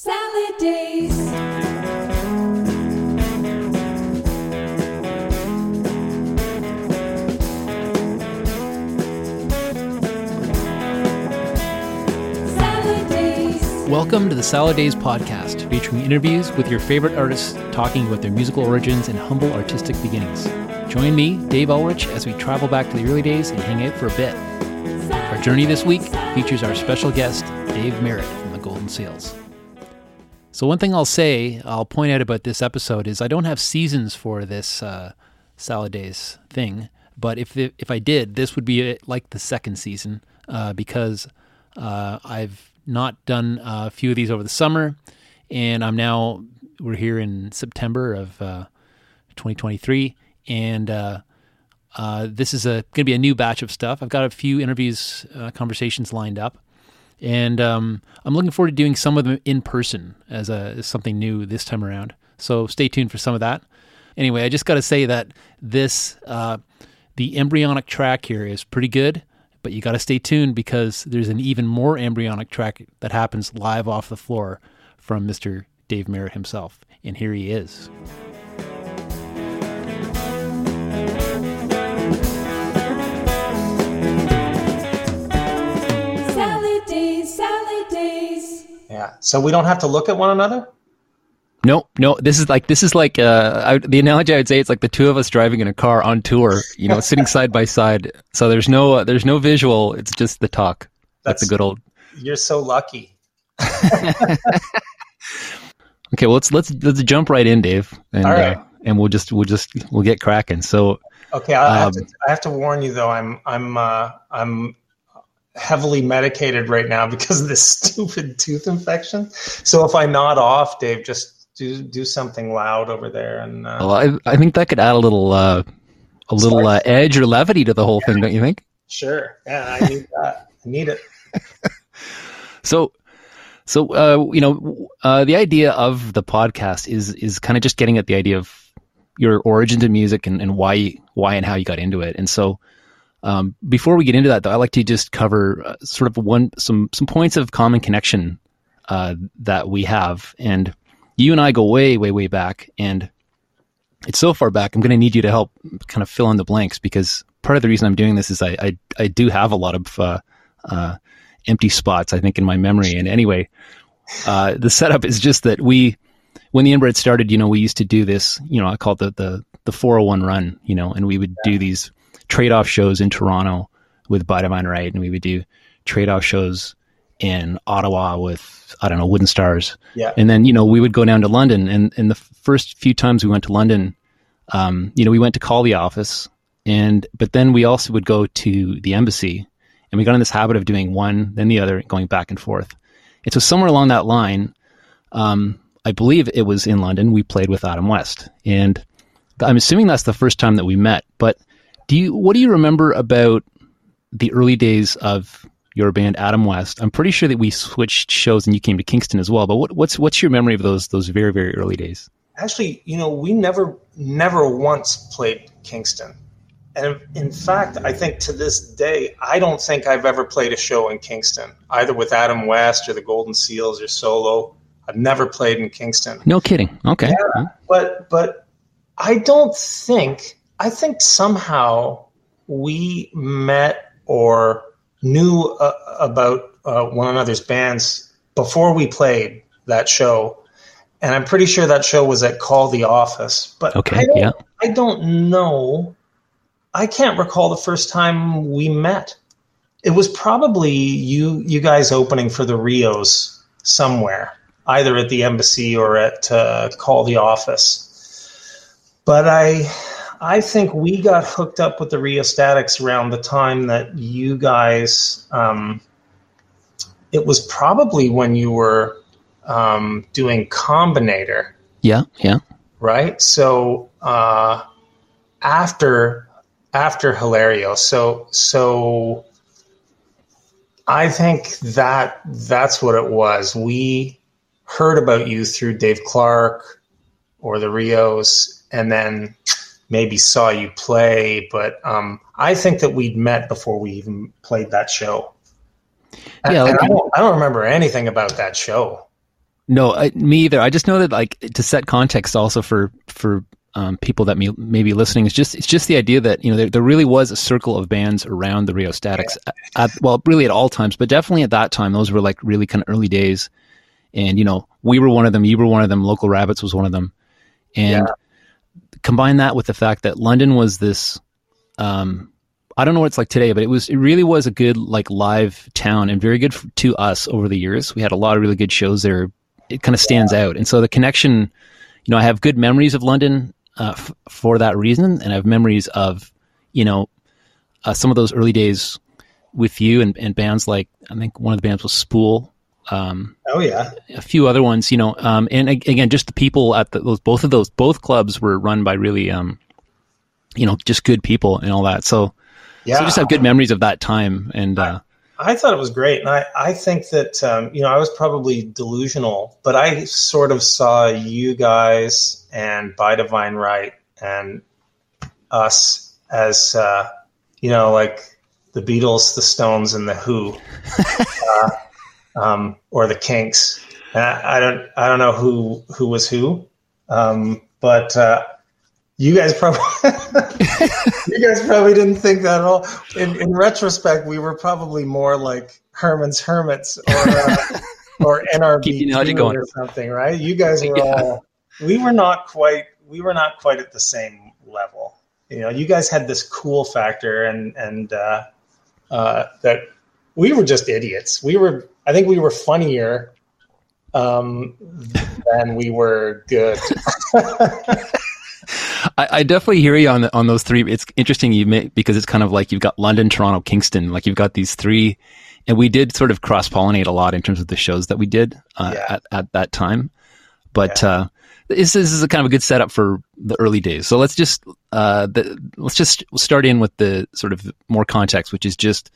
Salad days. Welcome to the Salad Days podcast, featuring interviews with your favorite artists talking about their musical origins and humble artistic beginnings. Join me, Dave Ulrich, as we travel back to the early days and hang out for a bit. Our journey this week features our special guest, Dave Merritt from the Golden Seals. So, one thing I'll say, I'll point out about this episode is I don't have seasons for this uh, Salad Days thing, but if it, if I did, this would be uh, like the second season uh, because uh, I've not done a few of these over the summer, and I'm now we're here in September of uh, 2023, and uh, uh, this is going to be a new batch of stuff. I've got a few interviews, uh, conversations lined up, and um, I'm looking forward to doing some of them in person as, a, as something new this time around. So stay tuned for some of that. Anyway, I just got to say that this uh, the embryonic track here is pretty good, but you got to stay tuned because there's an even more embryonic track that happens live off the floor from Mr. Dave Merritt himself, and here he is. Yeah. So we don't have to look at one another? No, no. This is like this is like uh, I, the analogy I would say it's like the two of us driving in a car on tour, you know, sitting side by side. So there's no uh, there's no visual. It's just the talk. That's, That's- the good old. You're so lucky. Okay, well let's let's let's jump right in, Dave, and All right. uh, and we'll just we'll just we'll get cracking. So Okay, I, I, have Um, to, I have to warn you though. I'm I'm uh, I'm heavily medicated right now because of this stupid tooth infection. So if I nod off, Dave, just do do something loud over there. And uh, well, I I think that could add a little uh, a little uh, edge or levity to the whole thing, don't you think? sure, yeah, I need that. I need it. So, so uh, you know, uh, the idea of the podcast is is kind of just getting at the idea of your origins in music and, and why why and how you got into it. And so, um, before we get into that, though, I like to just cover uh, sort of one some some points of common connection uh, that we have. And you and I go way way way back, and it's so far back. I'm going to need you to help kind of fill in the blanks because part of the reason I'm doing this is I I, I do have a lot of uh, uh, empty spots, I think, in my memory. And anyway, uh, the setup is just that we, when the inbred started, you know, we used to do this, you know, I call it the, the, the 401 run, you know, and we would do these trade off shows in Toronto with By Divine Right. And we would do trade off shows in Ottawa with, I don't know, Wooden Stars. Yeah. And then, you know, we would go down to London. And, and the first few times we went to London, um, you know, we went to call the office and, but then we also would go to the embassy and we got in this habit of doing one, then the other, going back and forth. And so somewhere along that line, um, I believe it was in London, we played with Adam West. And I'm assuming that's the first time that we met. But do you, what do you remember about the early days of your band, Adam West? I'm pretty sure that we switched shows and you came to Kingston as well. But what, what's, what's your memory of those, those very, very early days? Actually, you know, we never never once played Kingston. And in fact, I think to this day, I don't think I've ever played a show in Kingston, either with Adam West or the Golden Seals or solo. I've never played in Kingston. No kidding. Okay. Yeah, But but I don't think I think somehow we met or knew uh, about uh, one another's bands before we played that show. And I'm pretty sure that show was at Call the Office. But Okay, I don't, yeah. I don't know. I can't recall the first time we met. It was probably you you guys opening for the Rios somewhere, either at the embassy or at uh, Call the Office. But I I think we got hooked up with the Rheostatics around the time that you guys. Um, it was probably when you were um, doing Kombinator Yeah. Yeah. right? So uh, after after Hilario, so so I think that that's what it was. We heard about you through Dave Clark or the Rios, and then maybe saw you play. But um, I think that we'd met before we even played that show. Yeah, like- I, don't, I don't remember anything about that show. No, I, me either. I just know that like to set context also for for um, people that may, may be listening is just it's just the idea that you know there, there really was a circle of bands around the Rheostatics at, at well really at all times, but definitely at that time those were like really kind of early days, and you know we were one of them, you were one of them, Local Rabbits was one of them, and combine that with the fact that London was this um, I don't know what it's like today, but it was it really was a good like live town and very good f- to us over the years. We had a lot of really good shows there. It kind of stands out, and so the connection. You know, I have good memories of London uh, f- for that reason, and I have memories of you know uh, some of those early days with you and, and bands like I think one of the bands was Spool. Um, Oh yeah, a few other ones, you know, um, and again, just the people at the, those, both of those, both clubs were run by really, um, you know, just good people and all that. So, yeah. so I just have good memories of that time. And, uh, I thought it was great, and I, I think that um, you know I was probably delusional, but I sort of saw you guys and By Divine Right and us as uh, you know like the Beatles, the Stones, and the Who, uh, um, or the Kinks. I, I don't I don't know who who was who, um, but uh, you guys probably you guys probably didn't think that at all. In, in retrospect, we were probably more like Herman's Hermits or uh, or NRB Keep the analogy going. or something, right? You guys were Yeah. all. We were not quite. We were not quite at the same level. You know, you guys had this cool factor, and and uh, uh, that we were just idiots. We were. I think we were funnier um, than we were good. I, I definitely hear you on on those three. It's interesting you make, because it's kind of like you've got London, Toronto, Kingston, like you've got these three and we did sort of cross pollinate a lot in terms of the shows that we did, uh, Yeah. at, at that time. But, uh, this, this is a kind of a good setup for the early days. So let's just, uh, the, let's just start in with the sort of more context, which is just,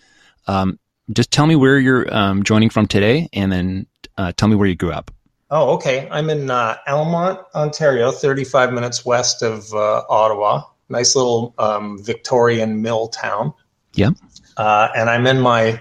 um, just tell me where you're, um, joining from today and then, uh, tell me where you grew up. Oh, okay. I'm in uh, Almonte, Ontario, 35 minutes west of uh, Ottawa. Nice little um, Victorian mill town. Yeah. Uh, and I'm in my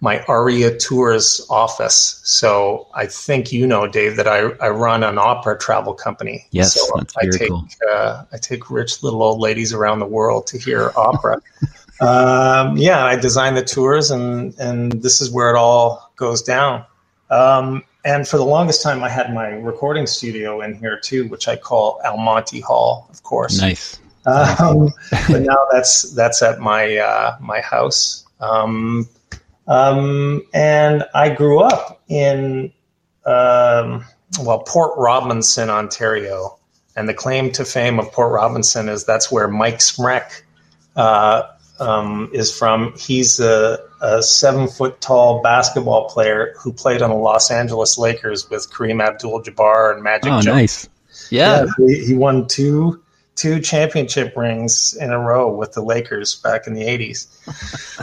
my Aria Tours office. So I think you know, Dave, that I, I run an opera travel company. Yes, so that's I very take cool. uh, I take rich little old ladies around the world to hear opera. um, yeah, I design the tours, and and this is where it all goes down. Um, and for the longest time, I had my recording studio in here too, which I call Almonte Hall, of course. Nice. Um, but now that's that's at my uh, my house. Um, um, and I grew up in um, well Port Robinson, Ontario, and the claim to fame of Port Robinson is that's where Mike Smrek uh, um, is from. He's a, a seven foot tall basketball player who played on the Los Angeles Lakers with Kareem Abdul-Jabbar and Magic Oh, Johnson. nice. Yeah. he, he won two two championship rings in a row with the Lakers back in the eighties.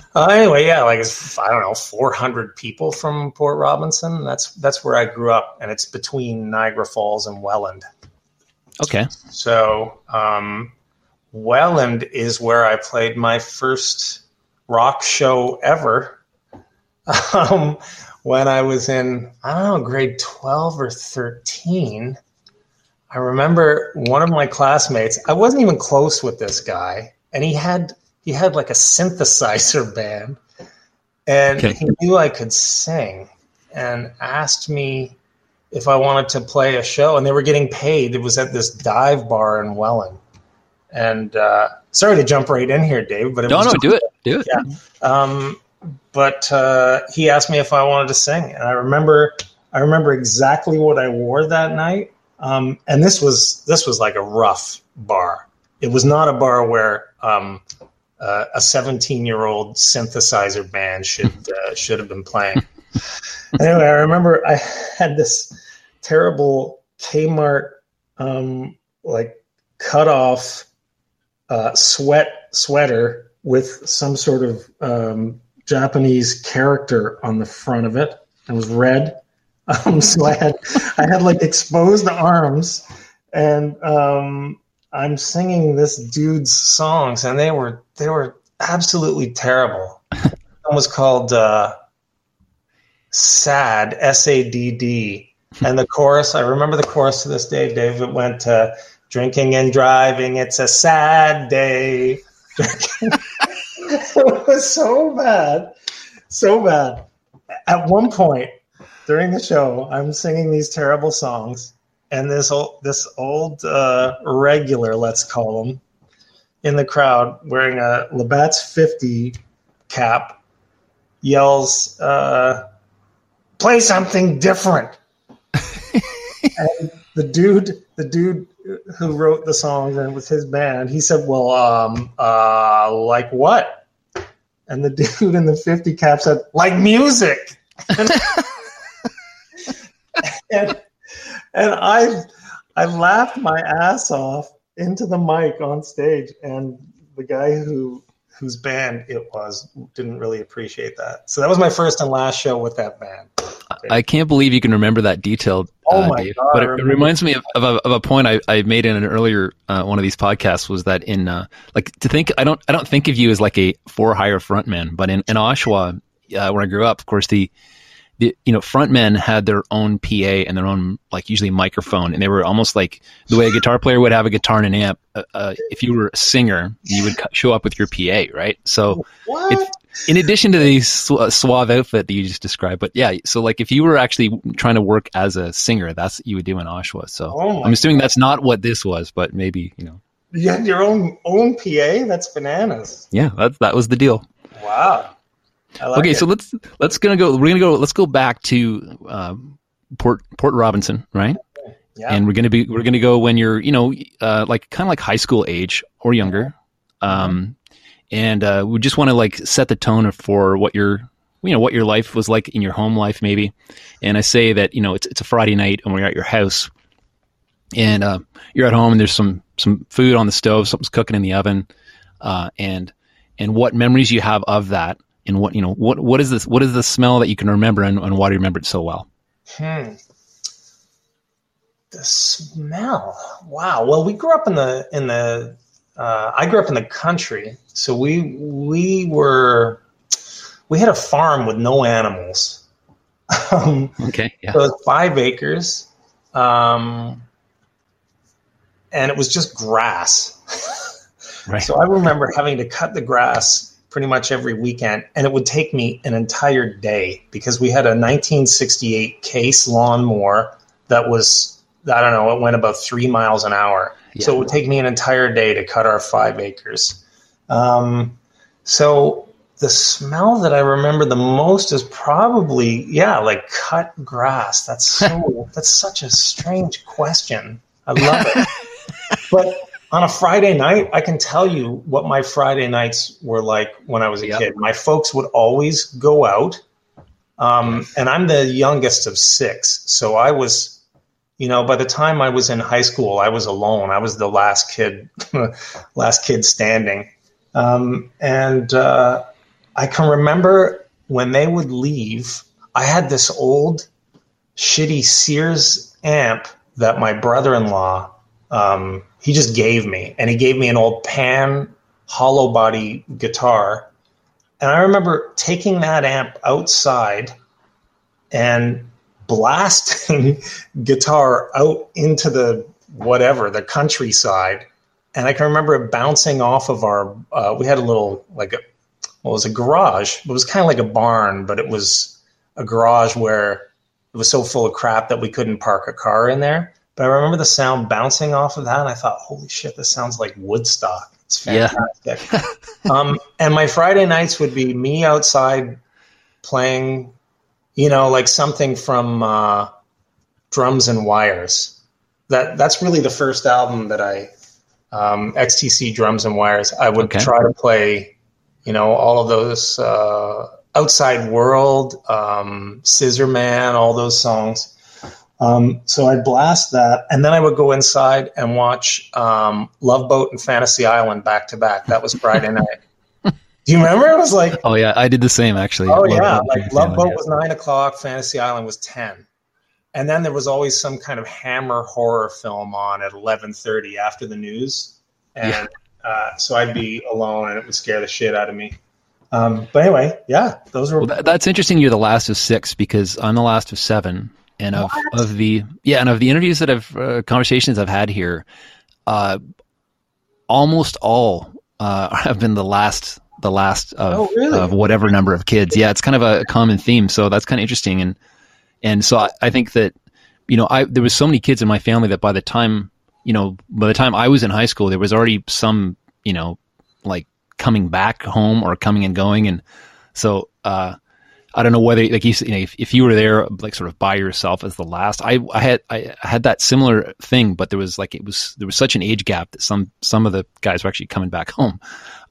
uh, anyway, yeah, like it's, I don't know, four hundred people from Port Robinson. That's that's where I grew up, and it's between Niagara Falls and Welland. Okay. So um, Welland is where I played my first rock show ever. Um, when I was in, I don't know, grade 12 or 13. I remember one of my classmates, I wasn't even close with this guy, and he had he had like a synthesizer band. And Okay. he knew I could sing and asked me if I wanted to play a show, and they were getting paid. It was at this dive bar in Welland. And uh, sorry to jump right in here, Dave, but it No, no, do it. Do it. Yeah. Um, but uh, he asked me if I wanted to sing, and I remember I remember exactly what I wore that night. Um, and this was this was like a rough bar. It was not a bar where um, uh, a 17 year old synthesizer band should uh, should have been playing. anyway, I remember I had this terrible Kmart um, like cut off uh, sweat sweater with some sort of um, Japanese character on the front of it. It was red. Um, so I had I had like exposed arms, and um, I'm singing this dude's songs, and they were they were absolutely terrible. One was called uh, "Sad" S A D D, and the chorus, I remember the chorus to this day, Dave. It went to drinking and driving. It's a sad day. it was so bad, so bad. At one point during the show, I'm singing these terrible songs, and this old this old uh, regular, let's call him, in the crowd wearing a Labatt's 50 cap yells, uh, "Play something different." and the dude, the dude who wrote the songs and it was his band, he said, "Well, um, uh, like what?" And the dude in the 50 cap said, "Like music." and, and, and I, I laughed my ass off into the mic on stage, and the guy who whose band it was didn't really appreciate that. So that was my first and last show with that band. I can't believe you can remember that detailed, Oh uh, my Dave. God, But it, it reminds me of, of, a, of a point I, I made in an earlier uh, one of these podcasts was that in uh, like to think I don't I don't think of you as like a for hire frontman, but in in Oshawa, uh, where I grew up, of course the the you know frontmen had their own PA and their own like usually microphone, and they were almost like the way a guitar player would have a guitar and an amp. Uh, uh, if you were a singer, you would show up with your PA, right? So in addition to the su- uh, suave outfit that you just described, but yeah, so like if you were actually trying to work as a singer, that's what you would do in Oshawa. So Oh I'm assuming that's not what this was, but maybe you know, you had your own own PA? That's bananas. yeah, that that was the deal. Wow. Like okay, it. so let's let's gonna go. We're gonna go. Let's go back to uh, Port Port Robinson, right? yeah. And we're gonna be we're gonna go when you're you know uh, like kind of like high school age or younger, um, and uh, we just want to like set the tone for what your you know what your life was like in your home life maybe. And I say that you know it's it's a Friday night and we're at your house, and uh, you're at home and there's some some food on the stove, something's cooking in the oven, uh, and and what memories you have of that, and what you know what what is this what is the smell that you can remember and, and why do you remember it so well? Hmm. The smell. Wow. Well, we grew up in the in the. Uh, I grew up in the country, so we we were we had a farm with no animals. um, Okay, yeah, so it was five acres, um, and it was just grass. right. So I remember having to cut the grass pretty much every weekend, and it would take me an entire day because we had a 1968 case lawnmower that was, I don't know, it went about three miles an hour. So it would take me an entire day to cut our five acres. Um, so the smell that I remember the most is probably, yeah, like cut grass. That's so, that's such a strange question. I love it. but on a Friday night, I can tell you what my Friday nights were like when I was a Yep. kid. My folks would always go out, um, and I'm the youngest of six, so I was, you know, by the time I was in high school, I was alone. I was the last kid, last kid standing, um, and uh, I can remember when they would leave. I had this old, shitty Sears amp that my brother-in-law um, he just gave me, and he gave me an old Pan hollow body guitar. And I remember taking that amp outside and blasting guitar out into the whatever the countryside. And I can remember it bouncing off of our. Uh, we had a little like a well, it was a garage. It was kind of like a barn, but it was a garage where it was so full of crap that we couldn't park a car in there. But I remember the sound bouncing off of that, and I thought, "Holy shit, this sounds like Woodstock." It's Yeah. fantastic. um, and my Friday nights would be me outside playing, you know, like something from uh, Drums and Wires. That that's really the first album that I um, XTC Drums and Wires. I would Okay. try to play, you know, all of those uh, Outside World, um, Scissor Man, all those songs. Um, so I'd blast that, and then I would go inside and watch um, Love Boat and Fantasy Island back to back. That was Friday night. Do you remember? It was like, Oh yeah, I did the same actually. oh Love yeah, Boat like Love Boat was nine o'clock, Fantasy Island was ten, and then there was always some kind of Hammer horror film on at eleven thirty after the news, and uh, so I'd be alone, and it would scare the shit out of me. Um, but anyway, yeah, those were Well, that, that's interesting. You're the last of six because I'm the last of seven, and of, of the yeah, and of the interviews that I've uh, conversations I've had here, uh, almost all uh, have been the last the last of, Oh, really? of whatever number of kids. Yeah, it's kind of a common theme, so that's kind of interesting, and and so I, I think that you know I there was so many kids in my family that by the time you know by the time I was in high school, there was already some you know like coming back home or coming and going, and so. uh I don't know whether like you, you know if, if you were there like sort of by yourself as the last I I had I had that similar thing but there was like it was there was such an age gap that some some of the guys were actually coming back home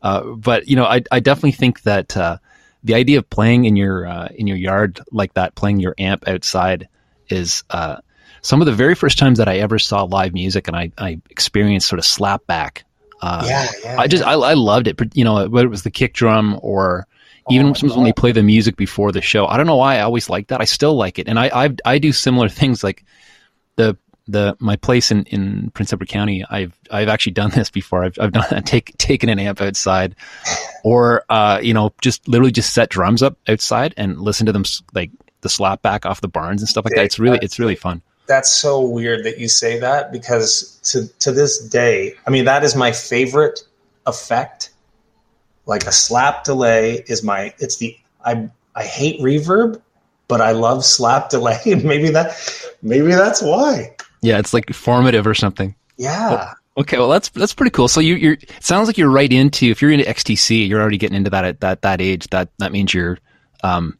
uh, but you know I I definitely think that uh, the idea of playing in your uh, in your yard like that playing your amp outside is uh, some of the very first times that I ever saw live music and I I experienced sort of slapback uh, yeah, yeah. I just I, I loved it. but, You know, whether it was the kick drum or even Oh, sometimes when they play the music before the show. I don't know why I always like that. I still like it, and I I, I do similar things like the the my place in, in Prince Edward County. I've I've actually done this before. I've I've done that, take taken an amp outside, or uh you know just literally just set drums up outside and listen to them like the slap back off the barns and stuff like that. It's really it's really fun. that's so weird that you say that because to to this day, I mean that is my favorite effect. Like a slap delay is my it's the I I hate reverb, but I love slap delay and maybe that maybe that's why. Yeah, it's like formative or something. Yeah. Okay, well that's that's pretty cool. So you you're it sounds like you're right into if you're into XTC, you're already getting into that at that that age. That that means you're, um,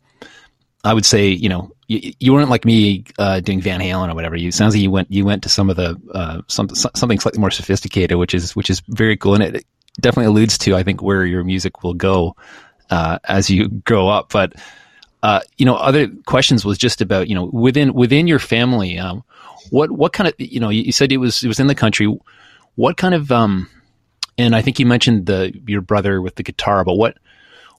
I would say you know you, you weren't like me uh, doing Van Halen or whatever. You sounds like you went you went to some of the uh, some something slightly more sophisticated, which is which is very cool, and it definitely alludes to I think where your music will go uh, as you grow up. But uh, you know, other questions was just about you know within within your family, um, what what kind of you know you, said it was it was in the country. What kind of um, and I think you mentioned the your brother with the guitar, but what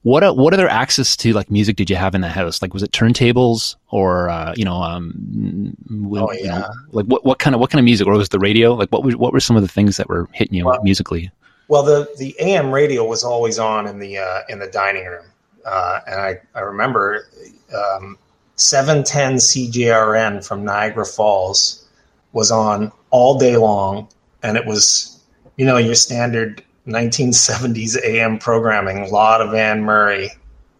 what uh, what other access to like music did you have in the house? Like was it turntables or uh, you know um, Oh, you know, like what what kind of what kind of music or was it the radio? Like what was, what were some of the things that were hitting you Well, musically? Well, the the AM radio was always on in the uh, in the dining room, uh, and I I remember um, seven ten CJRN from Niagara Falls was on all day long, and it was you know your standard 1970s AM programming. A lot of Anne Murray,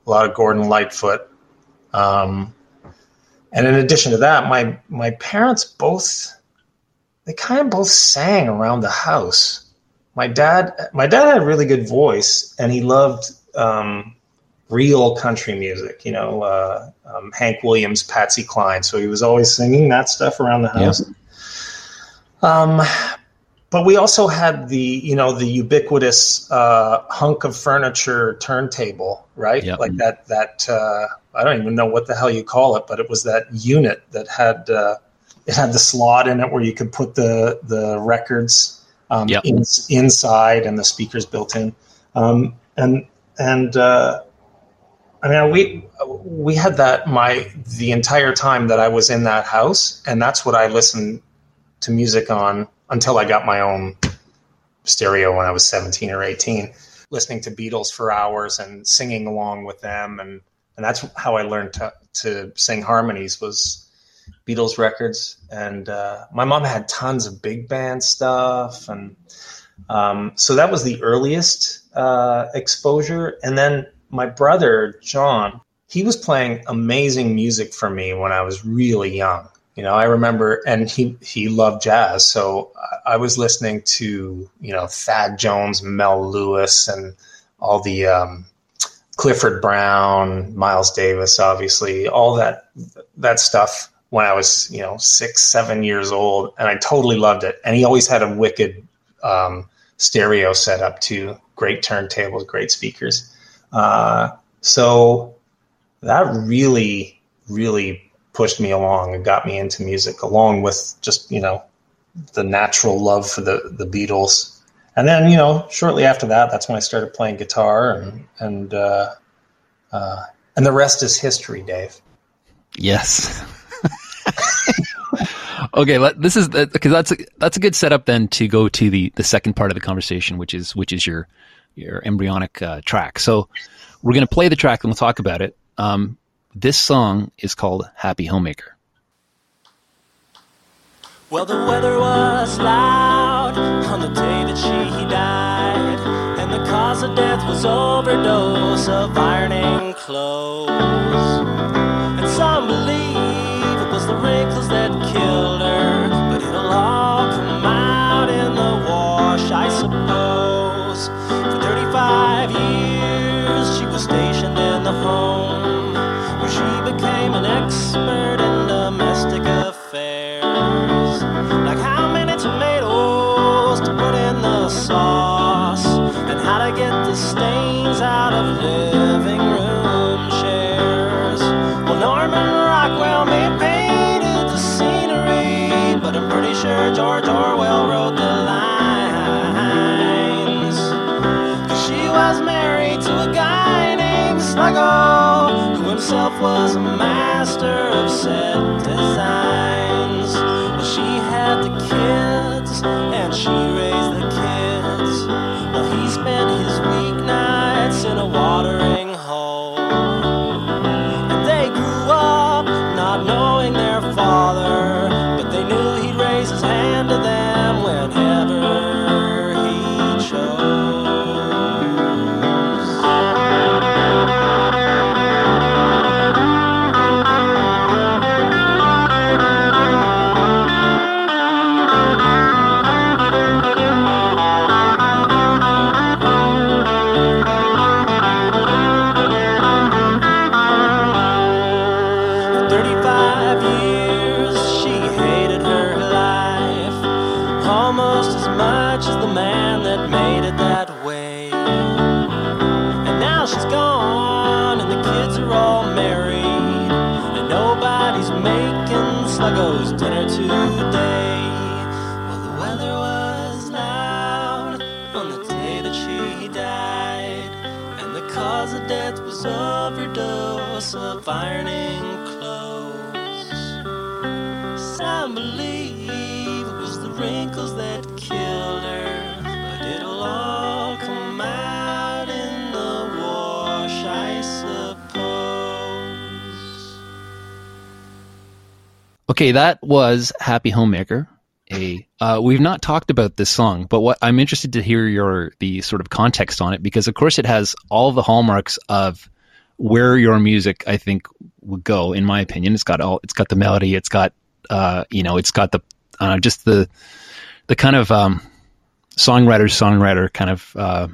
a lot of Gordon Lightfoot. Um, and in addition to that, my my parents both they kind of both sang around the house my dad my dad had a really good voice and he loved um, real country music you know uh, um, hank williams patsy cline so he was always singing that stuff around the Yeah. house um, but we also had the you know the ubiquitous uh, hunk of furniture turntable right Yep. like that that uh, i don't even know what the hell you call it but it was that unit that had uh, it had the slot in it where you could put the the records um, Yep. in, inside and the speakers built in um, and and uh, I mean we we had that my the entire time that I was in that house and that's what I listened to music on until I got my own stereo when I was 17 or 18 listening to Beatles for hours and singing along with them and and that's how I learned to to sing harmonies was Beatles records, and uh, my mom had tons of big band stuff, and um, so that was the earliest uh, exposure. And then my brother John, he was playing amazing music for me when I was really young. You know, I remember, and he he loved jazz, so I was listening to you know Thad Jones, Mel Lewis, and all the um, Clifford Brown, Miles Davis, obviously, all that that stuff when I was, you know, six, seven years old, and I totally loved it. And he always had a wicked um, stereo setup too, great turntables, great speakers. Uh, so that really, really pushed me along and got me into music, along with just you know the natural love for the the Beatles. And then you know, shortly after that, that's when I started playing guitar, and and uh, uh, and the rest is history, Dave. Yes. okay, let, this is because that's a, that's a good setup then to go to the the second part of the conversation, which is which is your your embryonic uh, track. So we're going to play the track and we'll talk about it. Um, this song is called "Happy Homemaker." Well, the weather was loud on the day that she died, and the cause of death was overdose of ironing clothes. And some believe it was the wrinkles expert in domestic affairs. Like how many tomatoes to put in the sauce, and how to get the stains believe was the wrinkles that killed her, but it'll all come out in the wash, I suppose. Okay, that was Happy Homemaker. A uh, we've not talked about this song, but what I'm interested to hear your the sort of context on it because of course it has all the hallmarks of where your music I think would go. In my opinion, it's got all it's got the melody, it's got uh, you know, it's got the uh, just the the kind of um, songwriter songwriter kind of uh,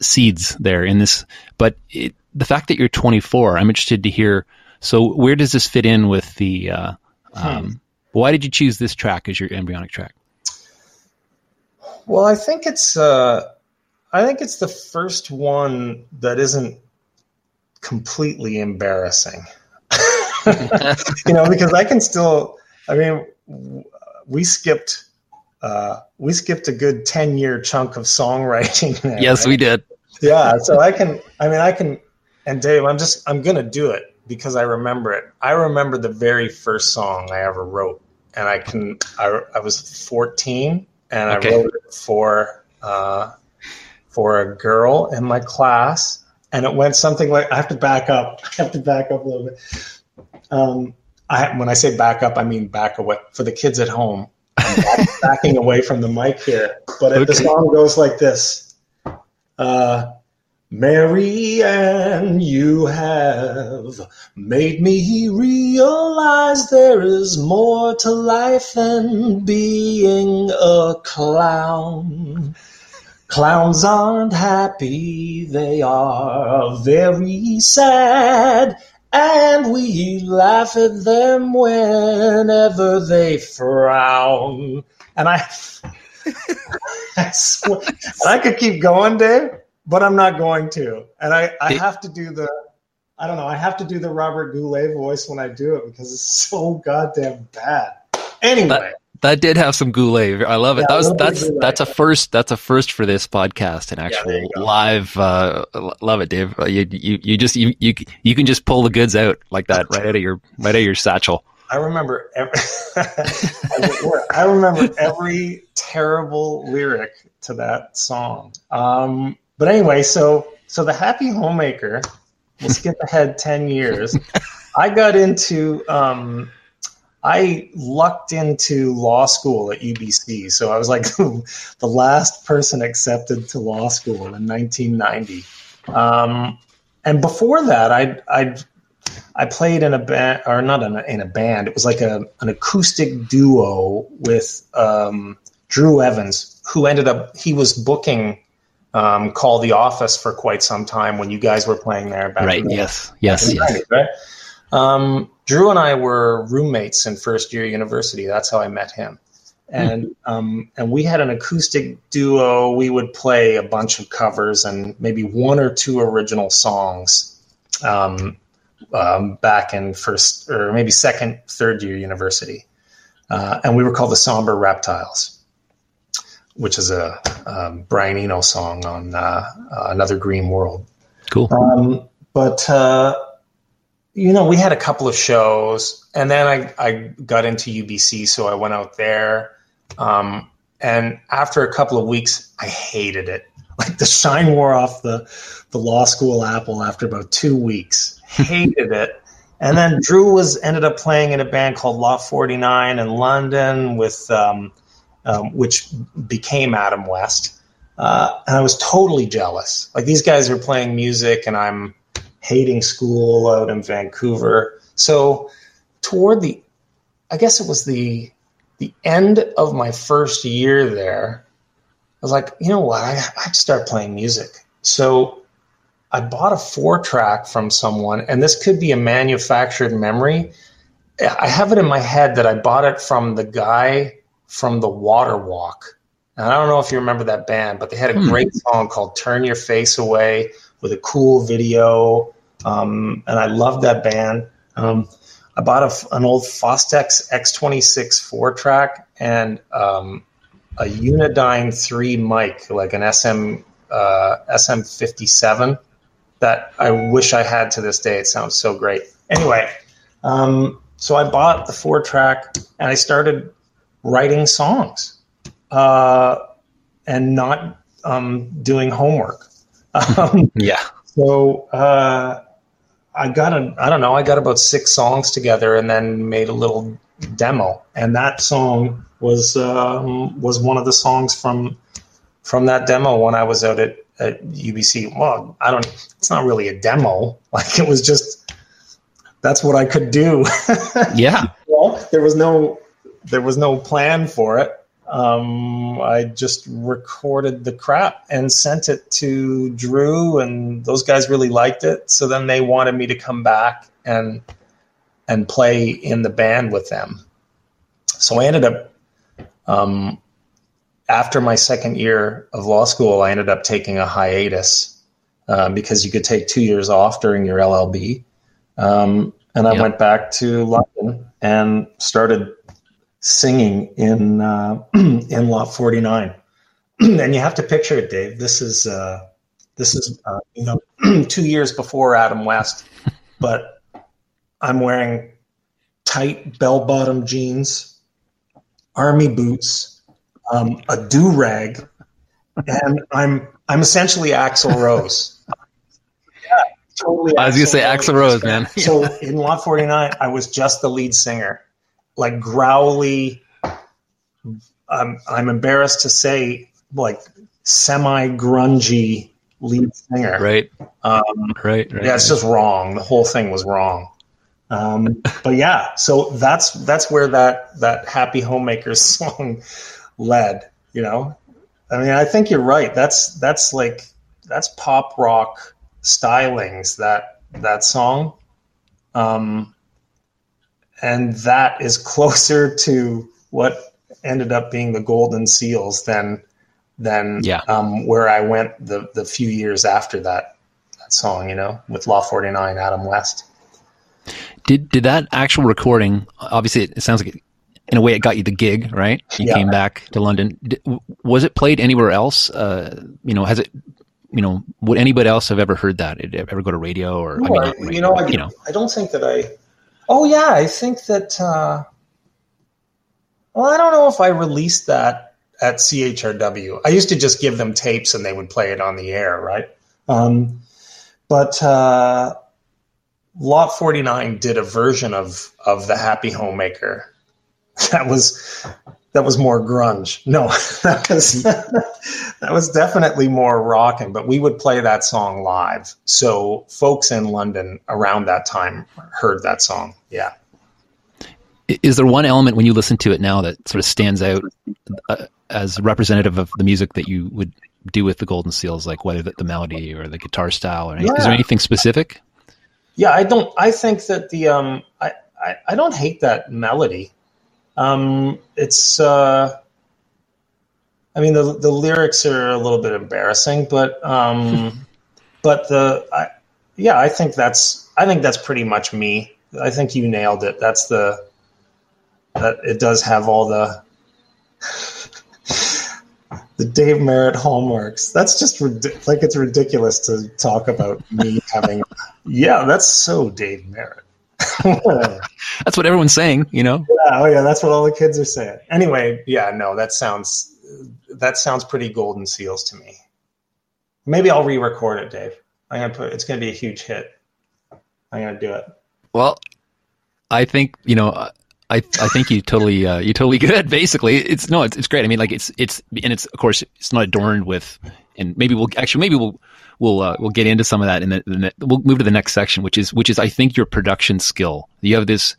seeds there in this. But it, the fact that you're 24, I'm interested to hear. So where does this fit in with the? Uh, um, Why did you choose this track as your embryonic track? Well, I think it's uh, I think it's the first one that isn't completely embarrassing. you know, because I can still. I mean, we skipped uh, we skipped a good ten year chunk of songwriting. There, Yes, right? we did. yeah so i can i mean i can and dave i'm just i'm gonna do it because i remember it i remember the very first song i ever wrote and i can i, I was 14 and Okay. i wrote it for uh, for a girl in my class and it went something like i have to back up i have to back up a little bit um, I, when i say back up i mean back away for the kids at home. I'm backing away from the mic here but it, the song goes like this uh, Mary Ann, you have made me realize there is more to life than being a clown. Clowns aren't happy, they are very sad, and we laugh at them whenever they frown. And I, I swear, and I could keep going, Dave, but I'm not going to. And I, I have to do the, I don't know, I have to do the Robert Goulet voice when I do it because it's so goddamn bad. Anyway, That did have some goulet. I love it. Yeah, that was little bit of that's that's a first. That's a first for this podcast. An actual go. live. Uh, love it, Dave. Uh, You, you you just you, you you can just pull the goods out like that right out of your right out of your satchel. I remember every, I remember every terrible lyric to that song. Um, but anyway, so so the Happy Homemaker. We'll skip ahead ten years. I got into um, I lucked into law school at UBC, so I was like the last person accepted to law school in 1990. Um, and before that, I I I played in a band, or not in a, in a band. It was like a an acoustic duo with um, Drew Evans, who ended up he was booking um, Call the Office for quite some time when you guys were playing there. Back Right. the- Yes. Yes. Yes. right? Um, Drew and I were roommates in first year university. That's how I met him. And um, and we had an acoustic duo. We would play a bunch of covers and maybe one or two original songs um, um, back in first or maybe second, third year university. Uh, and we were called the Somber Reptiles, which is a um, Brian Eno song on uh, uh, Another Green World. Cool. Um, but uh, you know, we had a couple of shows, and then I I got into UBC, so I went out there. Um, and after a couple of weeks, I hated it. Like the shine wore off the the law school apple after about two weeks. Hated it. And then Drew was ended up playing in a band called Lot 49 in London with um, um, which became Adam West. Uh, and I was totally jealous. Like these guys are playing music, and I'm hating school out in Vancouver. So toward the, I guess it was the the end of my first year there. I was like, you know what? I, I start playing music. So I bought a four track from someone, and this could be a manufactured memory. I have it in my head that I bought it from the guy from the Water Walk. And I don't know if you remember that band, but they had a Hmm. great song called Turn Your Face Away with a cool video. Um, and I loved that band. Um, I bought a an old Fostex X26 four track and um, a Unidyne 3 mic, like an SM uh, SM57 that I wish I had to this day. It sounds so great. Anyway, um, so I bought the four track and I started writing songs uh, and not um, doing homework. Um, Yeah. so uh, I got a, I don't know, I got about six songs together and then made a little demo, and that song was um, was one of the songs from from that demo when I was out at, at UBC. Well, I don't, it's not really a demo, like it was just that's what I could do. Yeah. well, there was no there was no plan for it. Um, I just recorded the crap and sent it to Drew, and those guys really liked it. So then they wanted me to come back and and play in the band with them. So I ended up um, after my second year of law school, I ended up taking a hiatus uh, because you could take two years off during your LLB. Um, and I Yep. went back to London and started singing in uh, in Lot 49. and you have to picture it, Dave. This is uh, this is uh, you know two years before Adam West, but I'm wearing tight bell bottom jeans, army boots, um, a do rag, and I'm I'm essentially Axl Rose. yeah, totally. I was gonna say Axl Rose, man. so in Lot 49, I was just the lead singer, like growly. Um, I'm embarrassed to say, like semi grungy lead singer. Right. Um, Right. Right. yeah, it's just wrong. The whole thing was wrong. Um, but yeah, so that's that's where that that Happy Homemakers song led. You know, I mean, I think you're right. That's that's like that's pop rock stylings that that song, um, and that is closer to what ended up being the Golden Seals than than Yeah. um, where I went the the few years after that that song. You know, with Lot 49, Adam West. Did did that actual recording? Obviously, it sounds like it, in a way it got you the gig, right? You Yeah. came back to London. Did, w- was it played anywhere else? Uh, you know, has it? You know, would anybody else have ever heard that? Did it ever go to radio or? I mean, No, not I- radio, you know, I, you know, I don't think that I. Oh yeah, I think that. Uh, well, I don't know if I released that at CHRW. I used to just give them tapes and they would play it on the air, right? Um, but uh, Lot Forty Nine did a version of of the Happy Homemaker that was that was more grunge. No, that was that was definitely more rocking. But we would play that song live, so folks in London around that time heard that song. Yeah. Is there one element when you listen to it now that sort of stands out uh, as representative of the music that you would do with the Golden Seals, like whether the, the melody or the guitar style, or any, is there anything specific? Yeah, I don't. I think that the um, I, I, I don't hate that melody. Um, it's uh, I mean the the lyrics are a little bit embarrassing, but um, but the I, yeah, I think that's I think that's pretty much me. I think you nailed it. That's the that it does have all the the Dave Merritt hallmarks. That's just like it's ridiculous to talk about me having. Yeah, that's so Dave Merritt. That's what everyone's saying, you know. Yeah, oh yeah, that's what all the kids are saying. Anyway, yeah, no, that sounds that sounds pretty Golden Seals to me. Maybe I'll re-record it, Dave. I'm gonna put. It's gonna be a huge hit. I'm gonna do it. Well, I think you know. I I think you totally uh, you totally good. Basically, it's no, it's, it's great. I mean, like it's it's and it's of course it's not adorned with, and maybe we'll actually maybe we'll we'll uh, we'll get into some of that in the, the we'll move to the next section, which is which is I think your production skill. You have this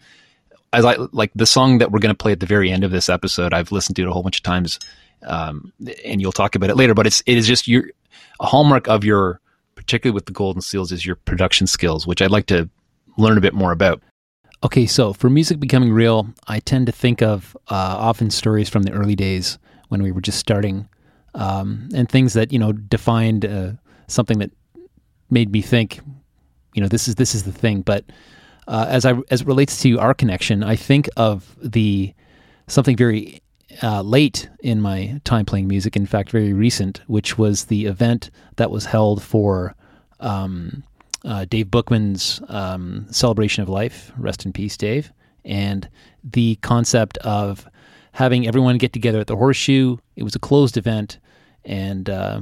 as I like the song that we're going to play at the very end of this episode. I've listened to it a whole bunch of times, um, and you'll talk about it later. But it's it is just your a hallmark of your particularly with the Golden Seals is your production skills, which I'd like to learn a bit more about. Okay, so for music becoming real, I tend to think of uh, often stories from the early days when we were just starting, um, and things that you know defined uh, something that made me think, you know, this is this is the thing. But uh, as I as it relates to our connection, I think of the something very uh, late in my time playing music. In fact, very recent, which was the event that was held for. Um, uh, Dave Bookman's um, celebration of life. Rest in peace, Dave. And the concept of having everyone get together at the Horseshoe. It was a closed event, and uh,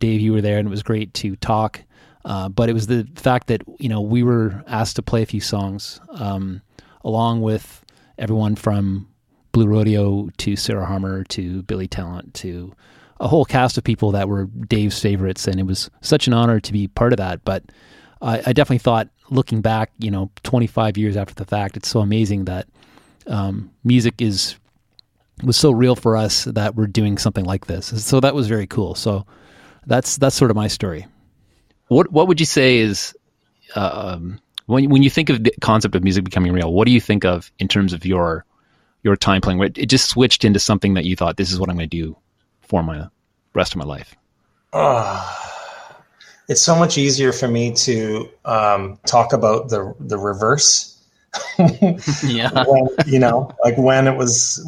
Dave, you were there, and it was great to talk. Uh, but it was the fact that you know we were asked to play a few songs um, along with everyone from Blue Rodeo to Sarah Harmer to Billy Talent to a whole cast of people that were Dave's favorites, and it was such an honor to be part of that. But I, I definitely thought, looking back, you know, 25 years after the fact, it's so amazing that um, music is was so real for us that we're doing something like this. So that was very cool. So that's that's sort of my story. What what would you say is uh, um, when when you think of the concept of music becoming real? What do you think of in terms of your your time playing? Where it just switched into something that you thought this is what I'm going to do for my rest of my life. It's so much easier for me to um, talk about the the reverse. Yeah. when, you know, like when it was,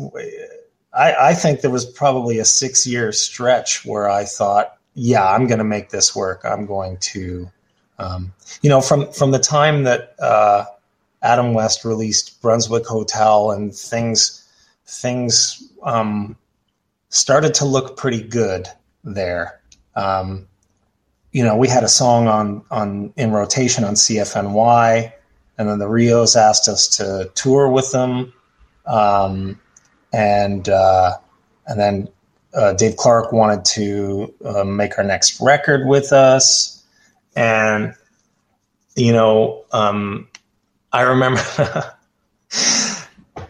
I, I think there was probably a six year stretch where I thought, yeah, I'm going to make this work. I'm going to, um, you know, from from the time that uh, Adam West released Brunswick Hotel and things things um, started to look pretty good there. Um, you know, we had a song on on in rotation on CFNY and then the Rios asked us to tour with them, um, and uh, and then uh, Dave Clark wanted to uh, make our next record with us, and you know, um, I remember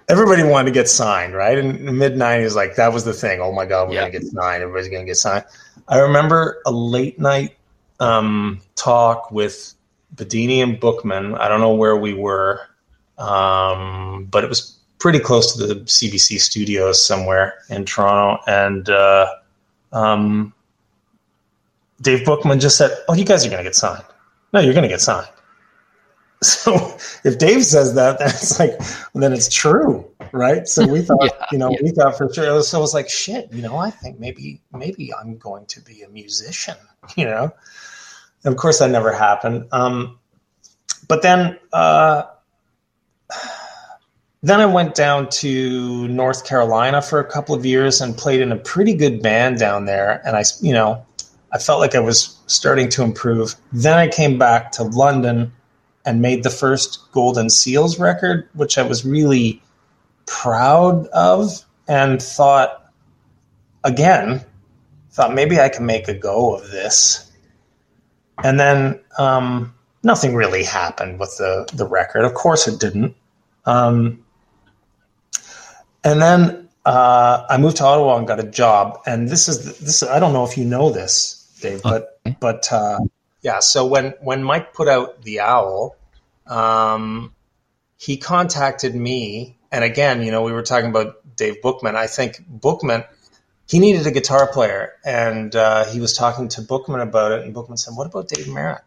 everybody wanted to get signed, right? In mid '90s, like that was the thing. Oh my God, we're Yeah. gonna get signed. Everybody's gonna get signed. I remember a late night um, talk with Bidini and Bookman. I don't know where we were, um, but it was pretty close to the CBC studios somewhere in Toronto. And uh, um, Dave Bookman just said, "Oh, you guys are going to get signed. No, you're going to get signed." So if Dave says that, then it's like, then it's true, right? So we thought, Yeah, you know, yeah. we thought for sure. So it was like, shit, you know, I think maybe, maybe I'm going to be a musician, you know. And of course, that never happened. Um, but then, uh, then I went down to North Carolina for a couple of years and played in a pretty good band down there. And I, you know, I felt like I was starting to improve. Then I came back to London and made the first Golden Seals record, which I was really proud of and thought again thought maybe i can make a go of this and then um, nothing really happened with the, the record of course it didn't um, and then uh, i moved to ottawa and got a job. And this is this i don't know if you know this dave but Okay. but uh, yeah so when when mike put out the owl um, he contacted me. And again you know we were talking about dave bookman. I think bookman he needed a guitar player. And uh, he was talking to bookman about it. And bookman said what about dave merritt?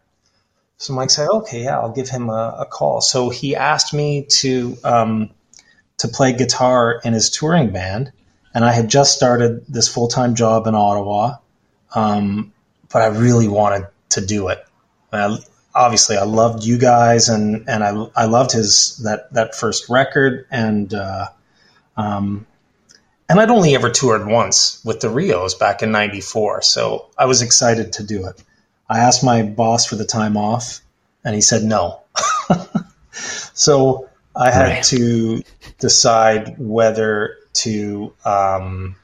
So mike said okay yeah i'll give him a, a call. So he asked me to um, to play guitar in his touring band and i had just started this full-time job in ottawa um, but i really wanted to do it I, obviously I loved you guys and and I I loved his that that first record and uh, um, and I'd only ever toured once with the Rios back in '94, so I was excited to do it. I asked my boss for the time off, and he said no. so I had Right. to decide whether to um,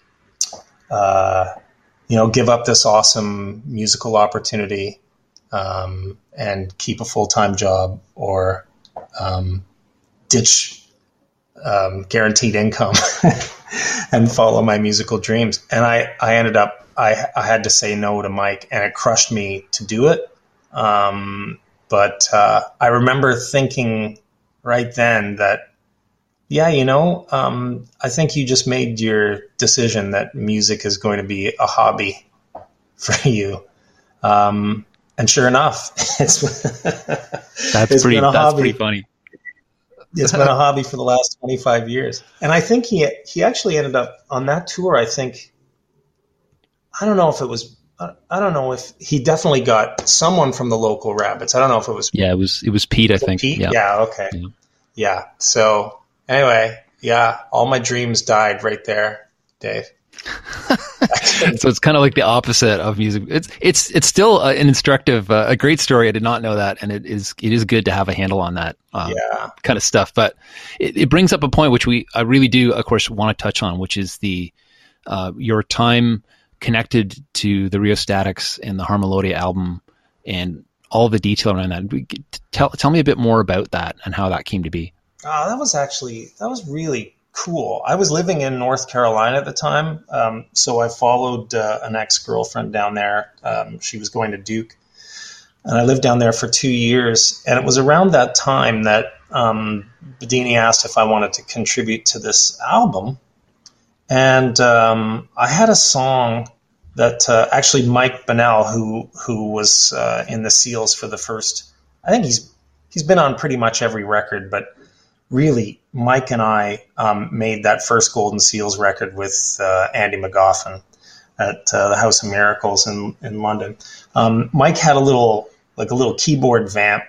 uh, you know give up this awesome musical opportunity um, and keep a full time job or um, ditch um, guaranteed income and follow my musical dreams. And I, I ended up, I, I had to say no to Mike, and it crushed me to do it. Um, but uh, I remember thinking right then that, yeah, you know, um, I think you just made your decision that music is going to be a hobby for you. Um, and sure enough, it's That's it's pretty. been a That's hobby. pretty funny. it's been a hobby for the last 25 years. And I think he he actually ended up on that tour. I think I don't know if it was I I don't know if he definitely got someone from the Local Rabbits. I don't know if it was Yeah, it was. It was Pete. I was it think. Pete. Yeah. Yeah. Okay. Yeah. Yeah. So anyway, yeah, all my dreams died right there, Dave. so it's kind of like the opposite of music. It's it's it's still an instructive, uh, a great story. I did not know that, and it is it is good to have a handle on that uh, Yeah. kind of stuff. But it, it brings up a point which we I really do, of course, want to touch on, which is the uh, your time connected to the Rheostatics and the Harmelodia album, and all the detail around that. Tell tell me a bit more about that and how that came to be. Oh, that was actually that was really cool. I was living in North Carolina at the time, um, so I followed uh, an ex girlfriend down there. Um, she was going to Duke, and I lived down there for two years. And it was around that time that um, Bidini asked if I wanted to contribute to this album, and um, I had a song that uh, actually Mike Bennell, who who was uh, in the Seals for the first, I think he's he's been on pretty much every record, but really, Mike and I um, made that first Golden Seals record with uh, Andy Magoffin at uh, the House of Miracles in in London. Um, Mike had a little like a little keyboard vamp,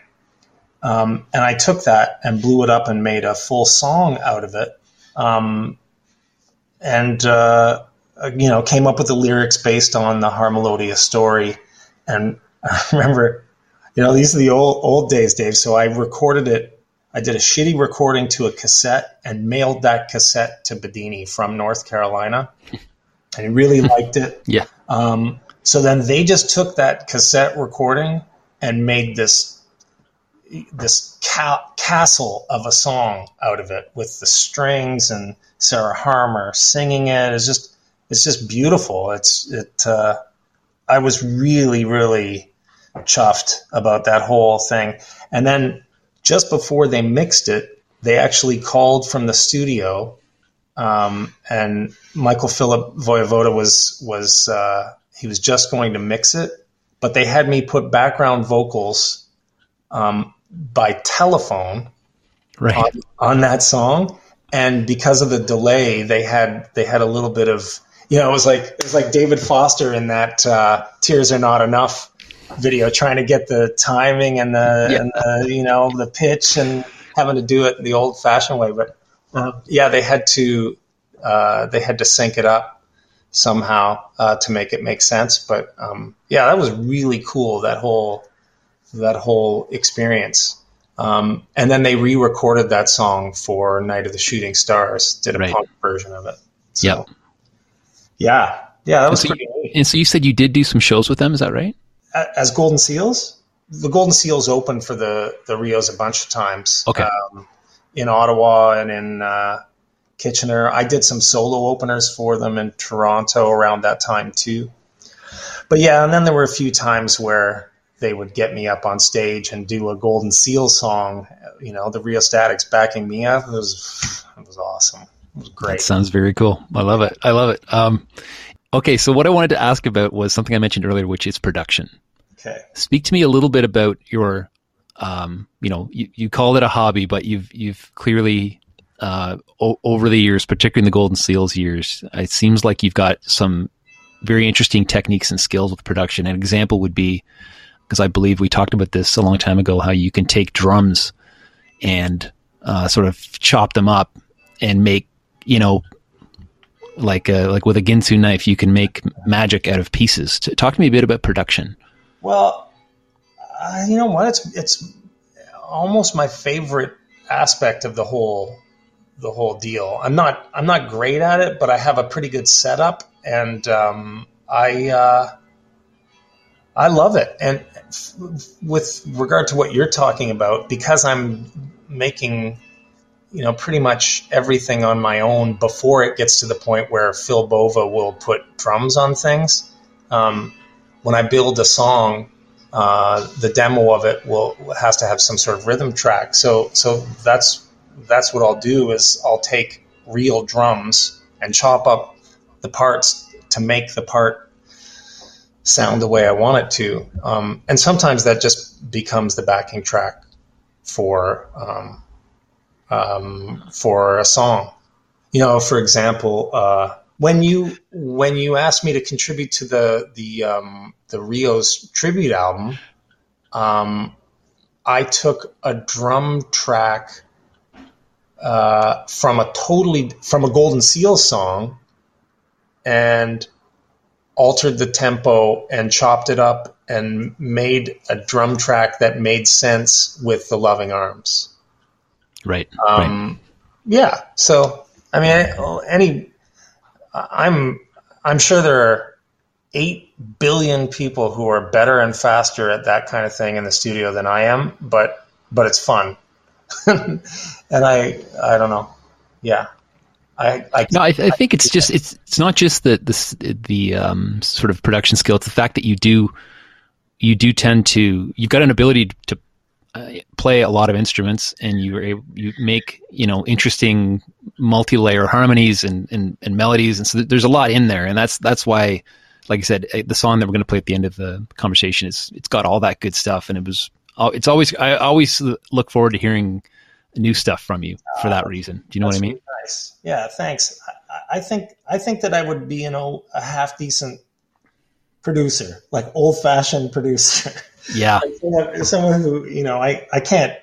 um, and I took that and blew it up and made a full song out of it, um, and uh, you know came up with the lyrics based on the Harmelodia story. And I remember, you know, these are the old old days, Dave. So I recorded it I did a shitty recording to a cassette and mailed that cassette to Bidini from North Carolina. And he really liked it. Yeah. Um, so then they just took that cassette recording and made this this ca- castle of a song out of it with the strings and Sarah Harmer singing it. It's just it's just beautiful. It's it. Uh, I was really really chuffed about that whole thing. And then just before they mixed it, they actually called from the studio, um, and Michael Philip Wojewoda was was uh, he was just going to mix it, but they had me put background vocals um, by telephone Right. on, on that song, and because of the delay, they had they had a little bit of you know it was like it was like David Foster in that uh, "Tears Are Not Enough" video, trying to get the timing and the, Yeah. and the you know the pitch and having to do it the old fashioned way. But uh, yeah, they had to uh, they had to sync it up somehow uh, to make it make sense. But um, yeah, that was really cool. That whole that whole experience. Um, and then they re-recorded that song for Night of the Shooting Stars, did a Right. punk version of it. So, Yep. Yeah, yeah, that was so pretty neat. And so you said you did do some shows with them, is that right? As Golden Seals, the Golden Seals opened for the the Rios a bunch of times. Okay. um, in Ottawa and in uh, Kitchener. I did some solo openers for them in Toronto around that time too. But yeah, and then there were a few times where they would get me up on stage and do a Golden Seal song. You know, the Rheostatics backing me up. It was it was awesome. It was That great. sounds very cool. I love it. I love it. Um, okay, so what I wanted to ask about was something I mentioned earlier, which is production. Okay. Speak to me a little bit about your, um, you know, you, you called it a hobby, but you've you've clearly uh, o- over the years, particularly in the Golden Seals years, it seems like you've got some very interesting techniques and skills with production. An example would be because I believe we talked about this a long time ago, how you can take drums and uh, sort of chop them up and make, you know, like a, like with a Ginsu knife, you can make magic out of pieces. Talk to me a bit about production. Well, uh, you know what? It's it's almost my favorite aspect of the whole the whole deal. I'm not I'm not great at it, but I have a pretty good setup, and um, I uh, I love it. And with regard to what you're talking about, because I'm making you know pretty much everything on my own before it gets to the point where Phil Bova will put drums on things. Um, when I build a song, uh, the demo of it will has to have some sort of rhythm track. So so that's that's what I'll do is I'll take real drums and chop up the parts to make the part sound the way I want it to. Um, and sometimes that just becomes the backing track for um, um, for a song. You know, for example, uh, when you when you asked me to contribute to the the um, the Rios tribute album, um, I took a drum track uh, from a totally from a Golden Seal song and altered the tempo and chopped it up and made a drum track that made sense with the Loving Arms. Right. right. Um, Yeah. So I mean, I- any I'm I'm sure there are eight billion people who are better and faster at that kind of thing in the studio than I am, but but it's fun, and I I don't know, yeah, I I No, I, I think it's just it's it's not just the the the um, sort of production skill. It's the fact that you do you do tend to you've got an ability to uh, play a lot of instruments, and you able, you make you know interesting multi-layer harmonies and, and and melodies, and so there's a lot in there, and that's that's why, like I said, eh, the song that we're going to play at the end of the conversation is it's got all that good stuff, and it was it's always I always look forward to hearing new stuff from you for that reason. Do you know what I mean? Nice. Yeah, thanks. I, I think I think that I would be, you know, a half decent producer, like old fashioned producer. Yeah. Someone- Someone who, you know, I, I can't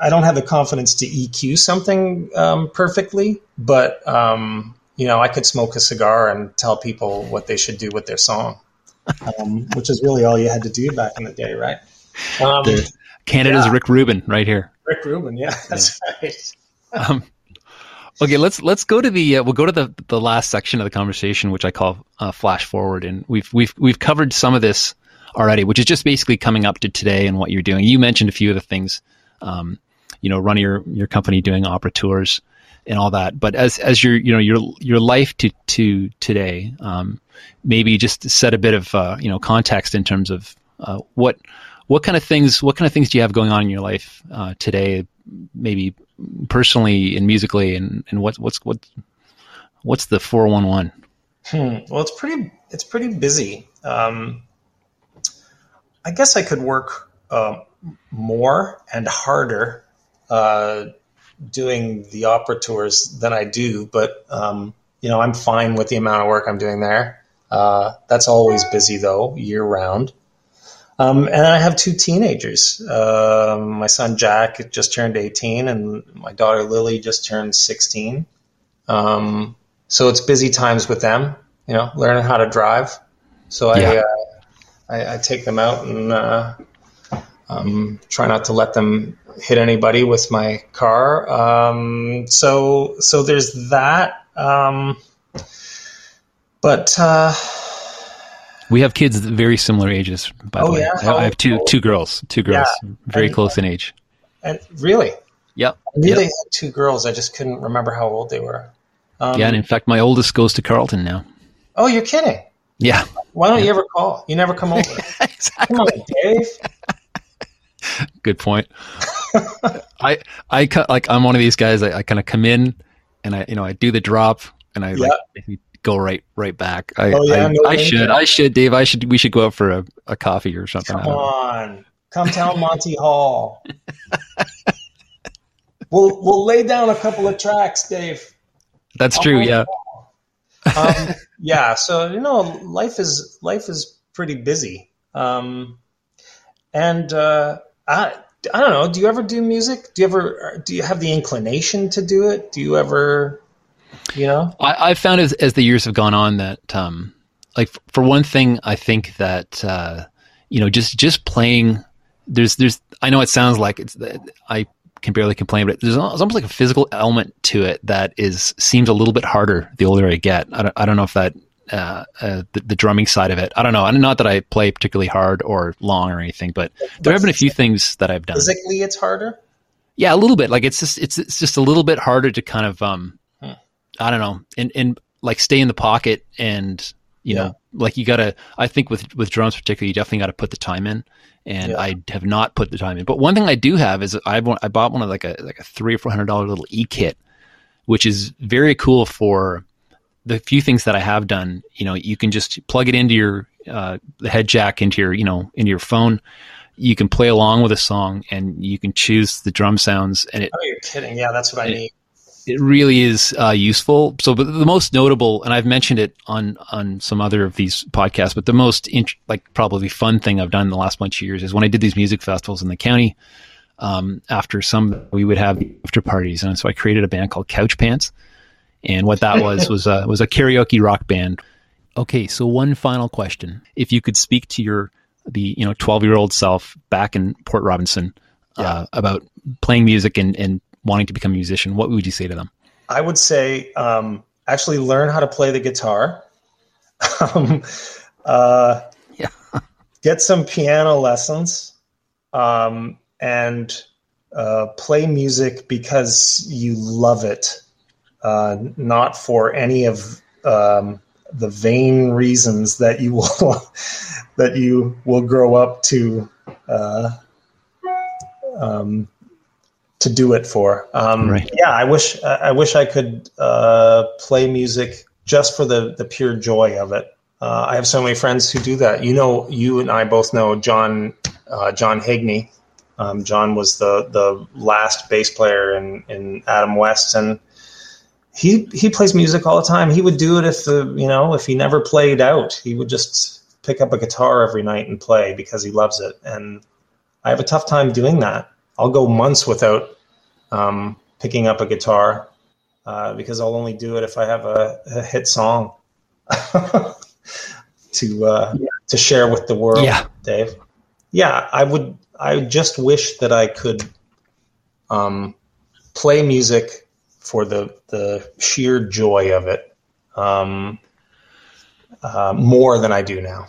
I don't have the confidence to EQ something um, perfectly, but um, you know, I could smoke a cigar and tell people what they should do with their song, um, which is really all you had to do back in the day, right? Um, Canada's Yeah. Rick Rubin right here. Rick Rubin, yeah, that's right. Um, okay, let's let's go to the uh, we'll go to the the last section of the conversation, which I call uh, flash forward, and we've we've we've covered some of this already, which is just basically coming up to today and what you're doing. You mentioned a few of the things, um, you know, running your your company, doing opera tours, and all that. But as as your you know your your life to to today, um, maybe just set a bit of uh, you know context in terms of uh, what what kind of things what kind of things do you have going on in your life uh, today maybe personally and musically and, and what, what's what what's the 411 Hmm. Well, it's pretty. It's pretty busy. Um, I guess I could work uh, more and harder uh, doing the opera tours than I do, but um, you know, I'm fine with the amount of work I'm doing there. Uh, that's always busy though, year round. Um, and I have two teenagers. Um my son Jack just turned 18, and my daughter Lily just turned 16. Um, so it's busy times with them. You know, learning how to drive. So I, Yeah. uh, I, I take them out and uh, Um, try not to let them hit anybody with my car. Um, so so there's that. Um, but uh, We have kids very similar ages. By the Oh, way, yeah? I- I have two How- two girls, two girls, very And- close in age. and really, Yep. I knew Yep. they had two girls. I just couldn't remember how old they were. Um, yeah, and in fact, my oldest goes to Carleton now. oh, you're kidding. Yeah, Why don't you ever call? You never come over. Come on, Dave. good point. I I cut like I'm one of these guys. I, I kind of come in and I you know I do the drop and I like go right right back. I Oh, yeah, I, no I should I should Dave. I should we should go out for a, a coffee or something. Come on. Come down Monty Hall. we'll we'll lay down a couple of tracks, Dave. That's true. Yeah. Um, yeah. So you know, life is life is pretty busy. Um, and uh, I I don't know. Do you ever do music? Do you ever do you have the inclination to do it? Do you ever, you know? I, I've found as, as the years have gone on that, um, like for one thing, I think that uh, you know just just playing. There's there's I know it sounds like it's I can barely complain, but there's al- almost like a physical element to it that is seems a little bit harder the older I get. I don't, I don't know if that. Uh, uh, the, the drumming side of it. I don't know. Not that I play particularly hard or long or anything, but there have been a few things that I've done. Physically, it's harder. Yeah, a little bit. Like it's just it's it's just a little bit harder to kind of um. I don't know, and and like stay in the pocket and you Yeah. know, like you gotta I think with with drums particularly you definitely gotta put the time in. And Yeah. I have not put the time in. But one thing I do have is I bought I bought one of like a like a three or four hundred dollar little e kit, which is very cool for the few things that I have done. You know, you can just plug it into your uh, the head jack into your you know into your phone. You can play along with a song, and you can choose the drum sounds, and it Oh, you're kidding. Yeah, that's what I need. It really is uh, useful. So, but the most notable, and I've mentioned it on on some other of these podcasts, but the most int- like probably fun thing I've done in the last bunch of years is when I did these music festivals in the county. Um, after some, we would have after parties, and so I created a band called Couch Pants, and what that was was a was a karaoke rock band. Okay, so one final question: If you could speak to your the you know twelve year old self back in Port Robinson uh, about playing music and, and wanting to become a musician, what would you say to them? I would say um, actually learn how to play the guitar. um, uh, Yeah. get some piano lessons um, and uh, play music because you love it, uh, not for any of um, the vain reasons that you will that you will grow up to. Uh, um, to do it for. Um, Right. Yeah, I wish I wish I could uh, play music just for the the pure joy of it. Uh, I have so many friends who do that. You know, you and I both know John uh, John Higney. Um, John was the the last bass player in in Adam West, and he he plays music all the time. He would do it if the you know if he never played out, he would just pick up a guitar every night and play because he loves it. And I have a tough time doing that. I'll go months without um, picking up a guitar uh, because I'll only do it if I have a, a hit song to uh, to share with the world. Yeah. Dave. Yeah, I would. I just wish that I could um, play music for the the sheer joy of it um, uh, more than I do now.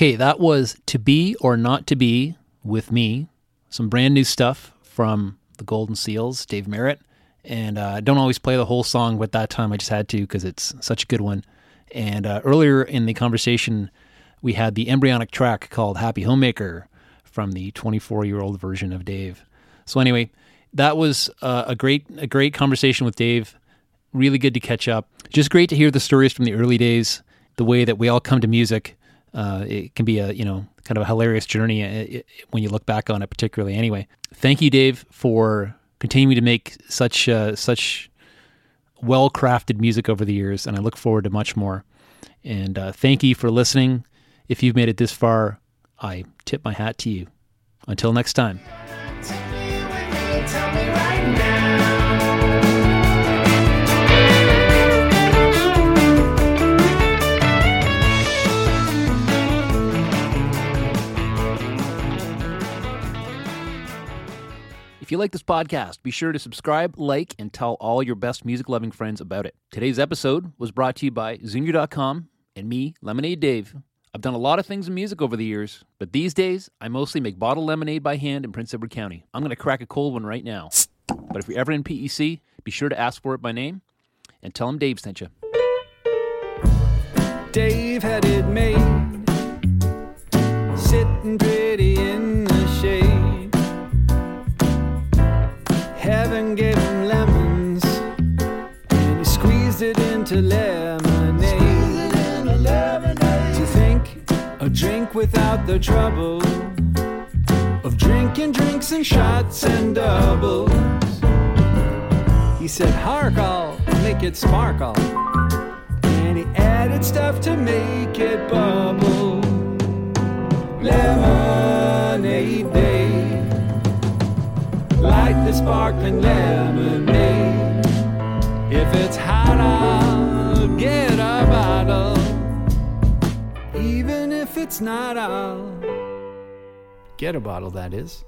Okay, that was To Be or Not to Be with me. Some brand new stuff from the Golden Seals, Dave Merritt. And uh, don't always play the whole song, but that time I just had to because it's such a good one. And uh, earlier in the conversation, we had the embryonic track called Happy Homemaker from the 24 year old version of Dave. So, anyway, that was uh, a great a great conversation with Dave. Really good to catch up. Just great to hear the stories from the early days, the way that we all come to music. Uh, it can be a you know kind of a hilarious journey uh, when you look back on it, particularly. Anyway, thank you, Dave, for continuing to make such uh, such well crafted music over the years, and I look forward to much more. And uh, thank you for listening. If you've made it this far, I tip my hat to you. Until next time. If you like this podcast, be sure to subscribe, like, and tell all your best music loving friends about it. Today's episode was brought to you by Zunior.com and me, Lemonade Dave. I've done a lot of things in music over the years, but these days I mostly make bottled lemonade by hand in Prince Edward County. I'm going to crack a cold one right now. But if you're ever in PEC, be sure to ask for it by name and tell them Dave sent you. Dave had it made, lemonade. To think a drink without the trouble of drinking drinks and shots and doubles. He said, Hark, I'll make it sparkle. And he added stuff to make it bubble. Lemonade day. Light the sparkling lemonade. If it's hot, I'll get a bottle. Even if it's not, I'll get a bottle, that is.